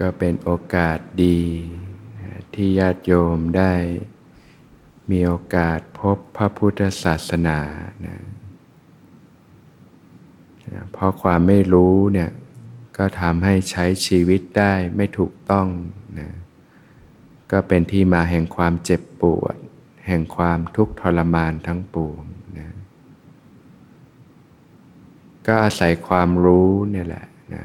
ก็เป็นโอกาสดี ที่ญาติโยมได้มีโอกาสพบพระพุทธศาสนานะเพราะความไม่รู้เนี่ยก็ทำให้ใช้ชีวิตได้ไม่ถูกต้องนะก็เป็นที่มาแห่งความเจ็บปวด แห่งความทุกข์ทรมานทั้งปวงนะก็อาศัยความรู้เนี่ยแหละนะ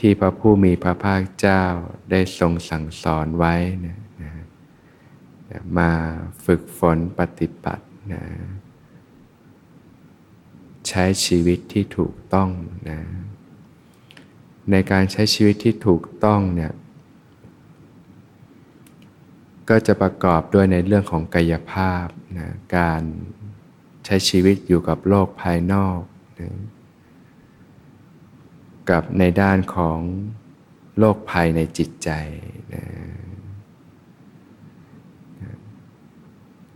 ที่พระผู้มีพระภาคเจ้าได้ทรงสั่งสอนไว้นะนะมาฝึกฝนปฏิบัตินะใช้ชีวิตที่ถูกต้องนะในการใช้ชีวิตที่ถูกต้องเนี่ยก็จะประกอบด้วยในเรื่องของกายภาพนะการใช้ชีวิตอยู่กับโลกภายนอกนะ กับในด้านของโลกภายในจิตใจนะ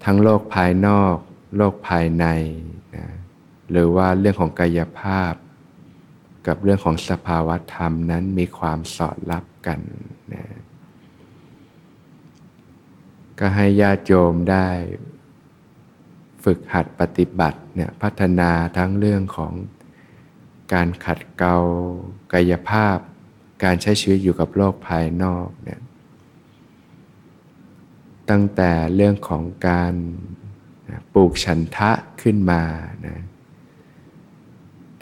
ทั้งโลกภายนอกโลกภายในนะหรือว่าเรื่องของกายภาพ กับเรื่องของสภาวธรรมนั้นมีความสอดรับกันนะก็ให้ญาติโยมได้ ฝึกหัดปฏิบัติเนี่ยพัฒนาทั้งเรื่องของ การขัดเกลากายภาพ การใช้ชีวิตอยู่กับโลกภายนอกเนี่ยตั้งแต่เรื่องของการปลูกฉันทะขึ้นมานะ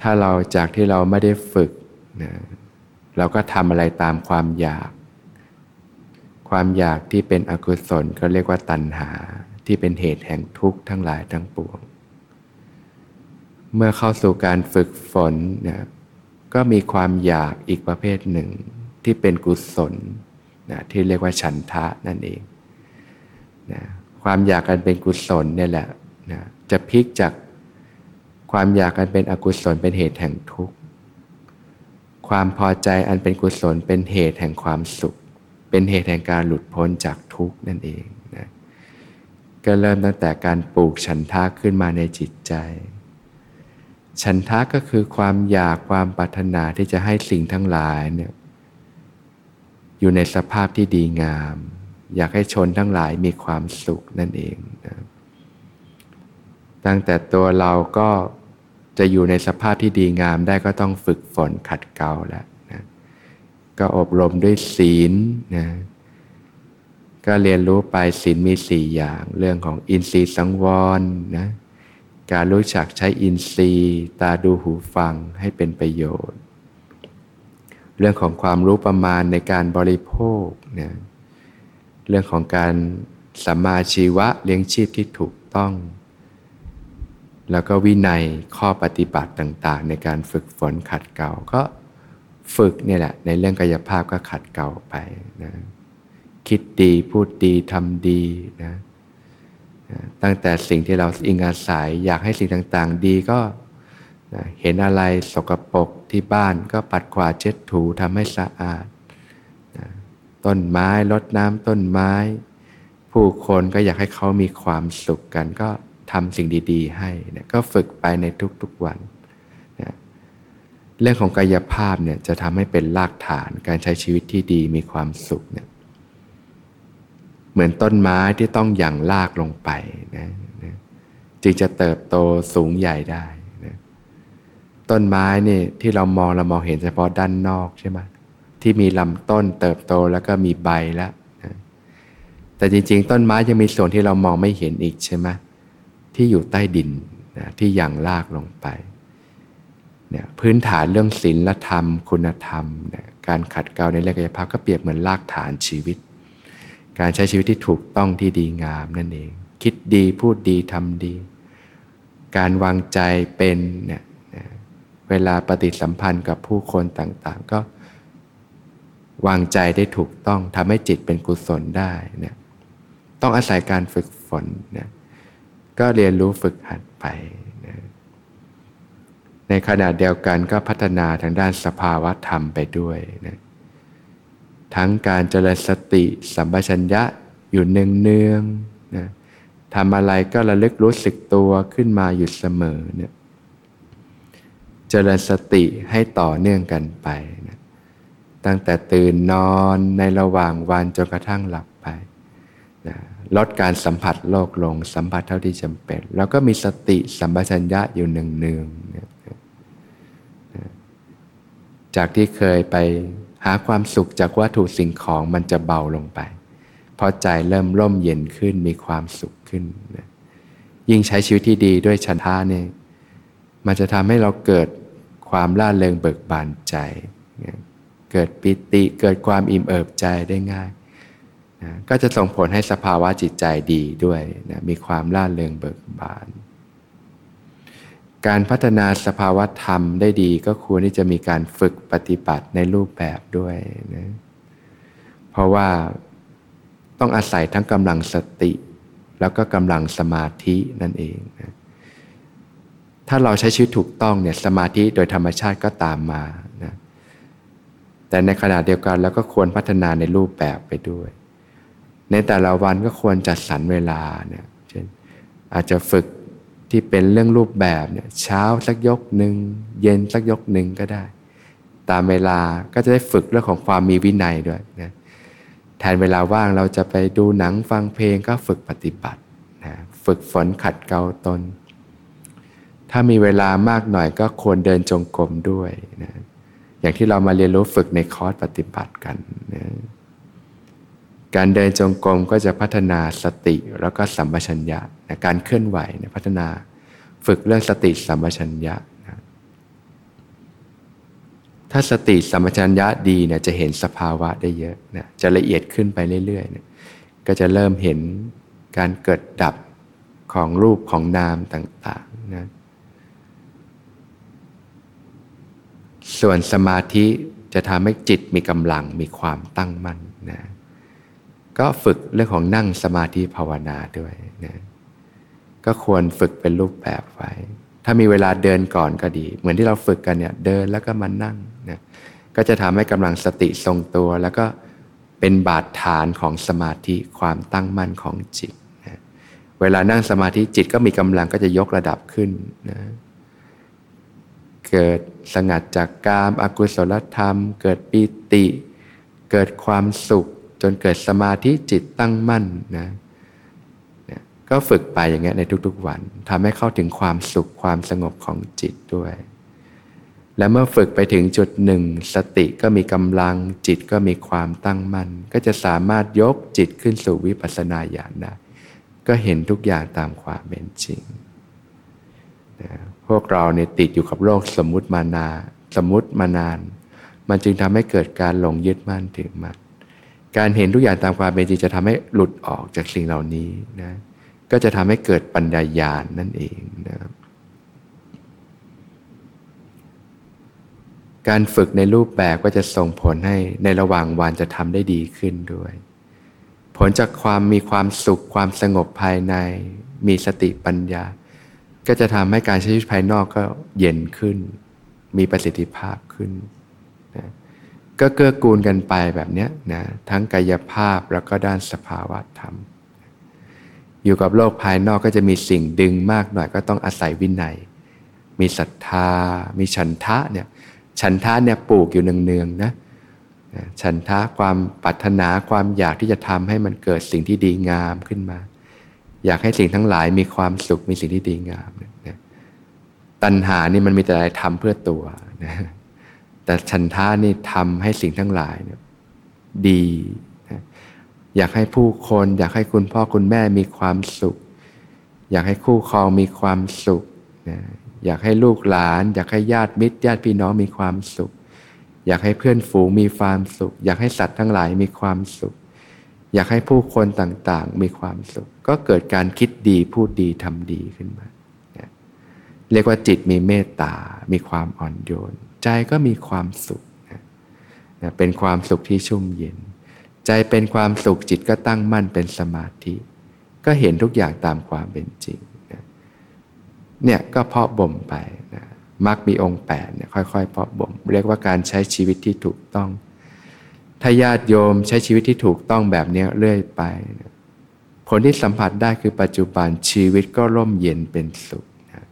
ถ้าเราจากที่เราไม่ได้ฝึกนะเราก็ทำอะไรตามความอยาก ความอยากที่เป็นอกุศลก็เรียกว่าตัณหาที่เป็นเหตุแห่งทุกข์ทั้งหลายทั้งปวง เมื่อเข้าสู่การฝึกฝนนะก็มีความอยากอีกประเภทหนึ่ง ที่เป็นกุศลนะที่เรียกว่าฉันทะนั่นเองนะความอยากกันเป็นกุศลเนี่ยแหละนะจะพลิกจากความอยากอันเป็นอกุศลเป็นเหตุแห่งทุกข์ ความพอใจอันเป็นกุศลเป็นเหตุแห่งความสุข เป็นเหตุแห่งการหลุดพ้นจากทุกข์นั่นเองนะก็เริ่มตั้งแต่การปลูกฉันทะขึ้นมาในจิตใจ ฉันทะก็คือความอยากความปรารถนาที่จะให้สิ่งทั้งหลายเนี่ยอยู่ในสภาพที่ดีงาม อยากให้ชนทั้งหลายมีความสุขนั่นเองนะตั้งแต่ตัวเราก็จะอยู่ในสภาพที่ดีงามได้ก็ต้องฝึกฝนขัดเกลาแล้วนะก็อบรมด้วยศีลนะก็เรียนรู้ไปศีลมีสี่อย่าง เรื่องของอินทรีย์สังวรนะ การรู้จักใช้อินทรีย์ ตาดูหูฟังให้เป็นประโยชน์ เรื่องของความรู้ประมาณในการบริโภคเนะเรื่องของการสัมมาชีวะเลี้ยงชีพที่ถูกต้อง แล้วก็วินัยข้อปฏิบัติต่างๆ ในการฝึกฝนขัดเกลาก็ฝึกเนี่ยแหละในเรื่องกายภาพก็ขัดเกลาไปนะคิดดีพูดดีทำดีนะ ตั้งแต่สิ่งที่เราอิงอาศัย อยากให้สิ่งต่างๆ ดีก็เห็นอะไรสกปรกที่บ้านก็ปัดกวาดเช็ดถูทำให้สะอาด ต้นไม้รดน้ำต้นไม้ ผู้คนก็อยากให้เขามีความสุขกัน ก็ทำสิ่งดีๆ ให้เนี่ยก็ฝึกไปในทุกๆวันนะเรื่องของกายภาพเนี่ยจะทำให้เป็นรากฐานการใช้ชีวิตที่ดีมีความสุขเนี่ย เหมือนต้นไม้ที่ต้องหยั่งรากลงไปนะนะจึงจะเติบโตสูงใหญ่ได้นะต้นไม้เนี่ยที่เรามองเรามองเห็นเฉพาะด้านนอกใช่ไหมที่มีลำต้นเติบโตแล้วก็มีใบแล้วนะแต่จริง ๆ ต้นไม้ยังมีส่วนที่เรามองไม่เห็นอีกใช่ไหมที่อยู่ใต้ดินนะที่ยังลากลงไปเนี่ยพื้นฐานเรื่องศีลธรรม คุณธรรมนะการขัดเกลาในเรื่องกายภาพก็เปรียบเหมือนรากฐานชีวิต การใช้ชีวิตที่ถูกต้องที่ดีงามนั่นเอง คิดดีพูดดีทำดี การวางใจเป็นเนี่ยเวลาปฏิสัมพันธ์กับผู้คนต่างๆ ก็วางใจได้ถูกต้องทำให้จิตเป็นกุศลได้เนี่ยต้องอาศัยการฝึกฝนเนี่ยก็เรียนรู้ฝึกหัดไปนะในขณะเดียวกันก็พัฒนาทางด้านสภาวะธรรมไปด้วยนะ ทั้งการเจริญสติสัมปชัญญะอยู่เนืองๆนะทำอะไรก็ระลึกรู้สึกตัวขึ้นมาอยู่เสมอเนะเจริญสติให้ต่อเนื่องกันไปนะตั้งแต่ตื่นนอนในระหว่างวันจนกระทั่งหลับไปนะลดการสัมผัสโลกลง สัมผัสเท่าที่จำเป็น แล้วก็มีสติสัมปชัญญะอยู่หนึ่งหนึ่งจากที่เคยไป หาความสุขจากวัตถุสิ่งของมันจะเบาลงไป เพอใจเริ่มร่มเย็นขึ้นมีความสุขขึ้นนะยิ่งใช้ชีวิตที่ดีด้วยชันทาเนี่ยมันจะทำให้เราเกิดความล่าเริงเบิกบานใจ เกิดปิติเกิดความอิ่มเอิบใจได้ง่ายนะก็จะส่งผลให้สภาวะจิตใจดีด้วยนะมีความล่าเริงเบิกบาน การพัฒนาสภาวะธรรมได้ดีก็ควรที่จะมีการฝึกปฏิบัติในรูปแบบด้วยนะเพราะว่าต้องอาศัยทั้งกำลังสติ แล้วก็กำลังสมาธินั่นเองนะถ้าเราใช้ชีวิตถูกต้องเนี่ยสมาธิโดยธรรมชาติก็ตามมานะแต่ในขณะเดียวกันเราก็ควรพัฒนาในรูปแบบไปด้วย ในแต่ละวันก็ควรจัดสรรเวลาเนี่ยเช่นอาจจะฝึก ที่เป็นเรื่องรูปแบบเนี่ยเช้าสักยกหนึ่งเย็นสักยกหนึ่งก็ได้ ตามเวลาก็จะได้ฝึกเรื่องของความมีวินัยด้วยนะแทนเวลาว่างเราจะไปดูหนังฟังเพลงก็ฝึกปฏิบัตินะฝึกฝนขัดเกลาตน ถ้ามีเวลามากหน่อยก็ควรเดินจงกรมด้วยนะอย่างที่เรามาเรียนรู้ฝึกในคอร์สปฏิบัติกันนะการเดินจงกรมก็จะพัฒนาสติแล้วก็สัมปชัญญะ นะการเคลื่อนไหวนะพัฒนาฝึกเรื่องสติสัมปชัญญะถ้าสติสัมปชัญญะดีเนี่ยจะเห็นสภาวะได้เยอะนะจะละเอียดขึ้นไปเรื่อยๆนี่ยก็จะเริ่มเห็นการเกิดดับของรูปของนามต่างๆนะส่วนสมาธิจะทำให้จิตมีกำลังมีความตั้งมั่นนะก็ฝึกเรื่องของนั่งสมาธิภาวนาด้วยนะ ก็ควรฝึกเป็นรูปแบบไว้ ถ้ามีเวลาเดินก่อนก็ดี เหมือนที่เราฝึกกันเนี่ยเดินแล้วก็มานั่งนะก็จะทำให้กำลังสติทรงตัว แล้วก็เป็นบาดฐานของสมาธิความตั้งมั่นของจิตนะเวลานั่งสมาธิจิตก็มีกำลังก็จะยกระดับขึ้นนะเกิดสงัดจากกามอากุศลธรรม เกิดปิติ เกิดความสุข จนเกิดสมาธิจิตตั้งมั่นนะ ก็ฝึกไปอย่างเงี้ยในทุกๆวันทำให้เข้าถึงความสุขความสงบของจิตด้วย และเมื่อฝึกไปถึงจุดหนึ่ง สติก็มีกำลังจิตก็มีความตั้งมั่น ก็จะสามารถยกจิตขึ้นสู่วิปัสสนาญาณได้ก็เห็นทุกอย่างตามความเป็นจริงนะพวกเราเนี่ยติดอยู่กับโลกสมมุติมานาสมมุติมานาน มันจึงทำให้เกิดการหลงยึดมั่นถือมั่นการเห็นทุกอย่างตามความเป็นจริงจะทำให้หลุดออกจากสิ่งเหล่านี้นะ ก็จะทำให้เกิดปัญญาญาณนนั่นเองนะครับการฝึกในรูปแบบก็จะส่งผลให้ในระหว่างวันจะทำได้ดีขึ้นด้วย ผลจากความมีความสุขความสงบภายใน มีสติปัญญา ก็จะทำให้การใช้ชีวิตภายนอกก็เย็นขึ้น มีประสิทธิภาพขึ้นนะก็เกื้อกูลกันไปแบบนี้นะทั้งกายภาพแล้วก็ด้านสภาวะธรรม อยู่กับโลกภายนอกก็จะมีสิ่งดึงมากหน่อยก็ต้องอาศัยวินัย มีศรัทธา มีฉันทะเนี่ยฉันทะเนี่ยปลูกอยู่เนืองๆนะฉันทะความปรารถนาความอยากที่จะทำให้มันเกิดสิ่งที่ดีงามขึ้นมา อยากให้สิ่งทั้งหลายมีความสุขมีสิ่งที่ดีงามนะตัณหานี่มันมีแต่อะไรทำเพื่อตัวนะแต่ฉันทะนี่ทำให้สิ่งทั้งหลายเนี่ยดี อยากให้ผู้คน อยากให้คุณพ่อคุณแม่มีความสุข อยากให้คู่ครองมีความสุขนะอยากให้ลูกหลาน อยากให้ญาติมิตร ญาติพี่น้องมีความสุข อยากให้เพื่อนฝูงมีความสุข อยากให้สัตว์ทั้งหลายมีความสุข อยากให้ผู้คนต่างๆ มีความสุข ก็เกิดการคิดดีพูดดีทำดีขึ้นมาเรียกว่าจิตมีเมตตา มีความอ่อนโยน ใจก็มีความสุขนะเป็นความสุขที่ชุ่มเย็น ใจเป็นความสุขจิตก็ตั้งมั่นเป็นสมาธิ ก็เห็นทุกอย่างตามความเป็นจริงเนี่ยก็เพาะบ่มไปนะมักมีองค์แปดเนี่ยค่อยๆเพาะบ่มเรียกว่าการใช้ชีวิตที่ถูกต้อง ถ้าญาติโยมใช้ชีวิตที่ถูกต้องแบบนี้เรื่อยไปนะผลที่สัมผัสได้คือปัจจุบันชีวิตก็ร่มเย็นเป็นสุขนะ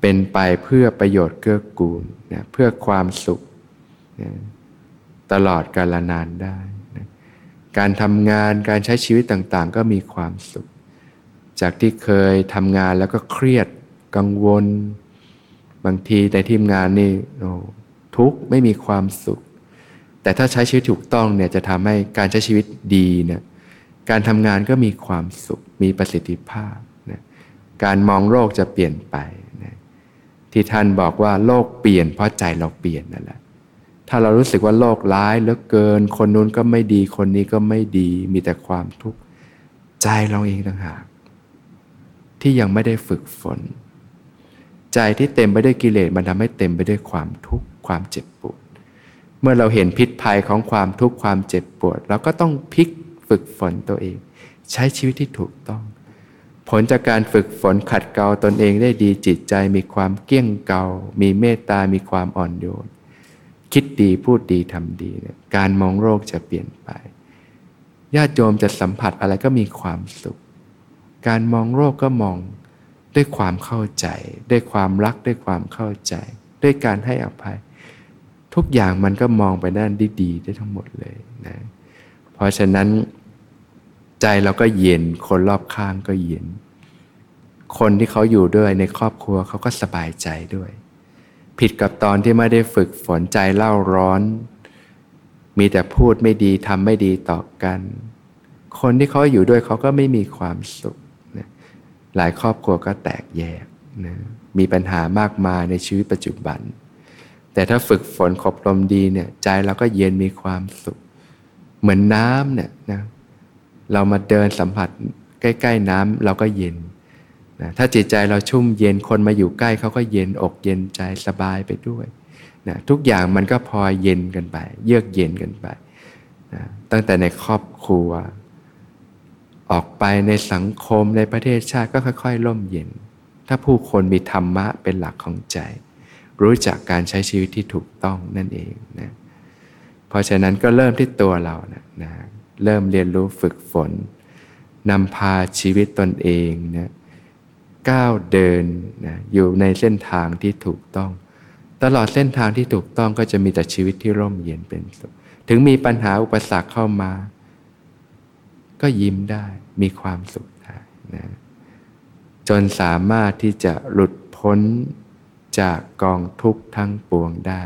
เป็นไปเพื่อประโยชน์เกื้อกูลนะเพื่อความสุขนะตลอดกาลนานได้ การทำงานการใช้ชีวิตต่างๆ ก็มีความสุข จากที่เคยทำงานแล้วก็เครียดกังวล บางทีในทีมงานนี่ทุกข์ไม่มีความสุข แต่ถ้าใช้ชีวิตถูกต้องเนี่ยจะทำให้การใช้ชีวิตดีเนี่ยการทำงานก็มีความสุข มีประสิทธิภาพนะการมองโลกจะเปลี่ยนไปนะที่ท่านบอกว่าโลกเปลี่ยนเพราะใจเราเปลี่ยนนั่นแหละ ถ้าเรารู้สึกว่าโลกร้ายเหลือเกิน คนนู้นก็ไม่ดีคนนี้ก็ไม่ดี มีแต่ความทุกข์ใจเราเองต่างหากที่ยังไม่ได้ฝึกฝน ใจที่เต็มไปด้วยกิเลสมันทำให้เต็มไปด้วยความทุกข์ความเจ็บปวด เมื่อเราเห็นพิษภัยของความทุกข์ความเจ็บปวด เราก็ต้องพลิกฝึกฝนตัวเอง ใช้ชีวิตที่ถูกต้อง ผลจากการฝึกฝนขัดเกลาตนเองได้ดีจิตใจมีความเกี้ยงเกา มีเมตตา มีความอ่อนโยน คิดดีพูดดีทำดีเนี่ยการมองโลกจะเปลี่ยนไปญาติโยมจะสัมผัสอะไรก็มีความสุข การมองโลกก็มองด้วยความเข้าใจ ด้วยความรักด้วยความเข้าใจ ด้วยการให้อภัย ทุกอย่างมันก็มองไปด้านดีๆได้ทั้งหมดเลยนะเพราะฉะนั้น ใจเราก็เย็นคนรอบข้างก็เย็น คนที่เขาอยู่ด้วยในครอบครัวเขาก็สบายใจด้วย ผิดกับตอนที่ไม่ได้ฝึกฝนใจเล่าร้อน มีแต่พูดไม่ดีทำไม่ดีต่อกัน คนที่เขาอยู่ด้วยเขาก็ไม่มีความสุขนะหลายครอบครัวก็แตกแยกนะมีปัญหามากมายในชีวิตปัจจุบัน แต่ถ้าฝึกฝนขบรมดีเนี่ยใจเราก็เย็นมีความสุข เหมือนน้ำเนี่ยนะเรามาเดินสัมผัสใกล้ ๆ น้ำเราก็เย็น นะถ้าจิตใจเราชุ่มเย็นคนมาอยู่ใกล้เขาก็เย็นอกเย็นใจสบายไปด้วยนะทุกอย่างมันก็พอเย็นกันไป เยือกเย็นกันไปนะตั้งแต่ในครอบครัว ออกไปในสังคมในประเทศชาติก็ค่อย ๆ ร่มเย็น ถ้าผู้คนมีธรรมะเป็นหลักของใจ รู้จักการใช้ชีวิตที่ถูกต้องนั่นเองนะเพราะฉะนั้นก็เริ่มที่ตัวเรานะนะเริ่มเรียนรู้ฝึกฝนนำพาชีวิตตนเองนะ ก้าวเดินนะอยู่ในเส้นทางที่ถูกต้อง ตลอดเส้นทางที่ถูกต้องก็จะมีแต่ชีวิตที่ร่มเย็นเป็นสุขถึงมีปัญหาอุปสรรคเข้ามา ก็ยิ้มได้มีความสุขได้นะจนสามารถที่จะหลุดพ้นจากกองทุกข์ทั้งปวงได้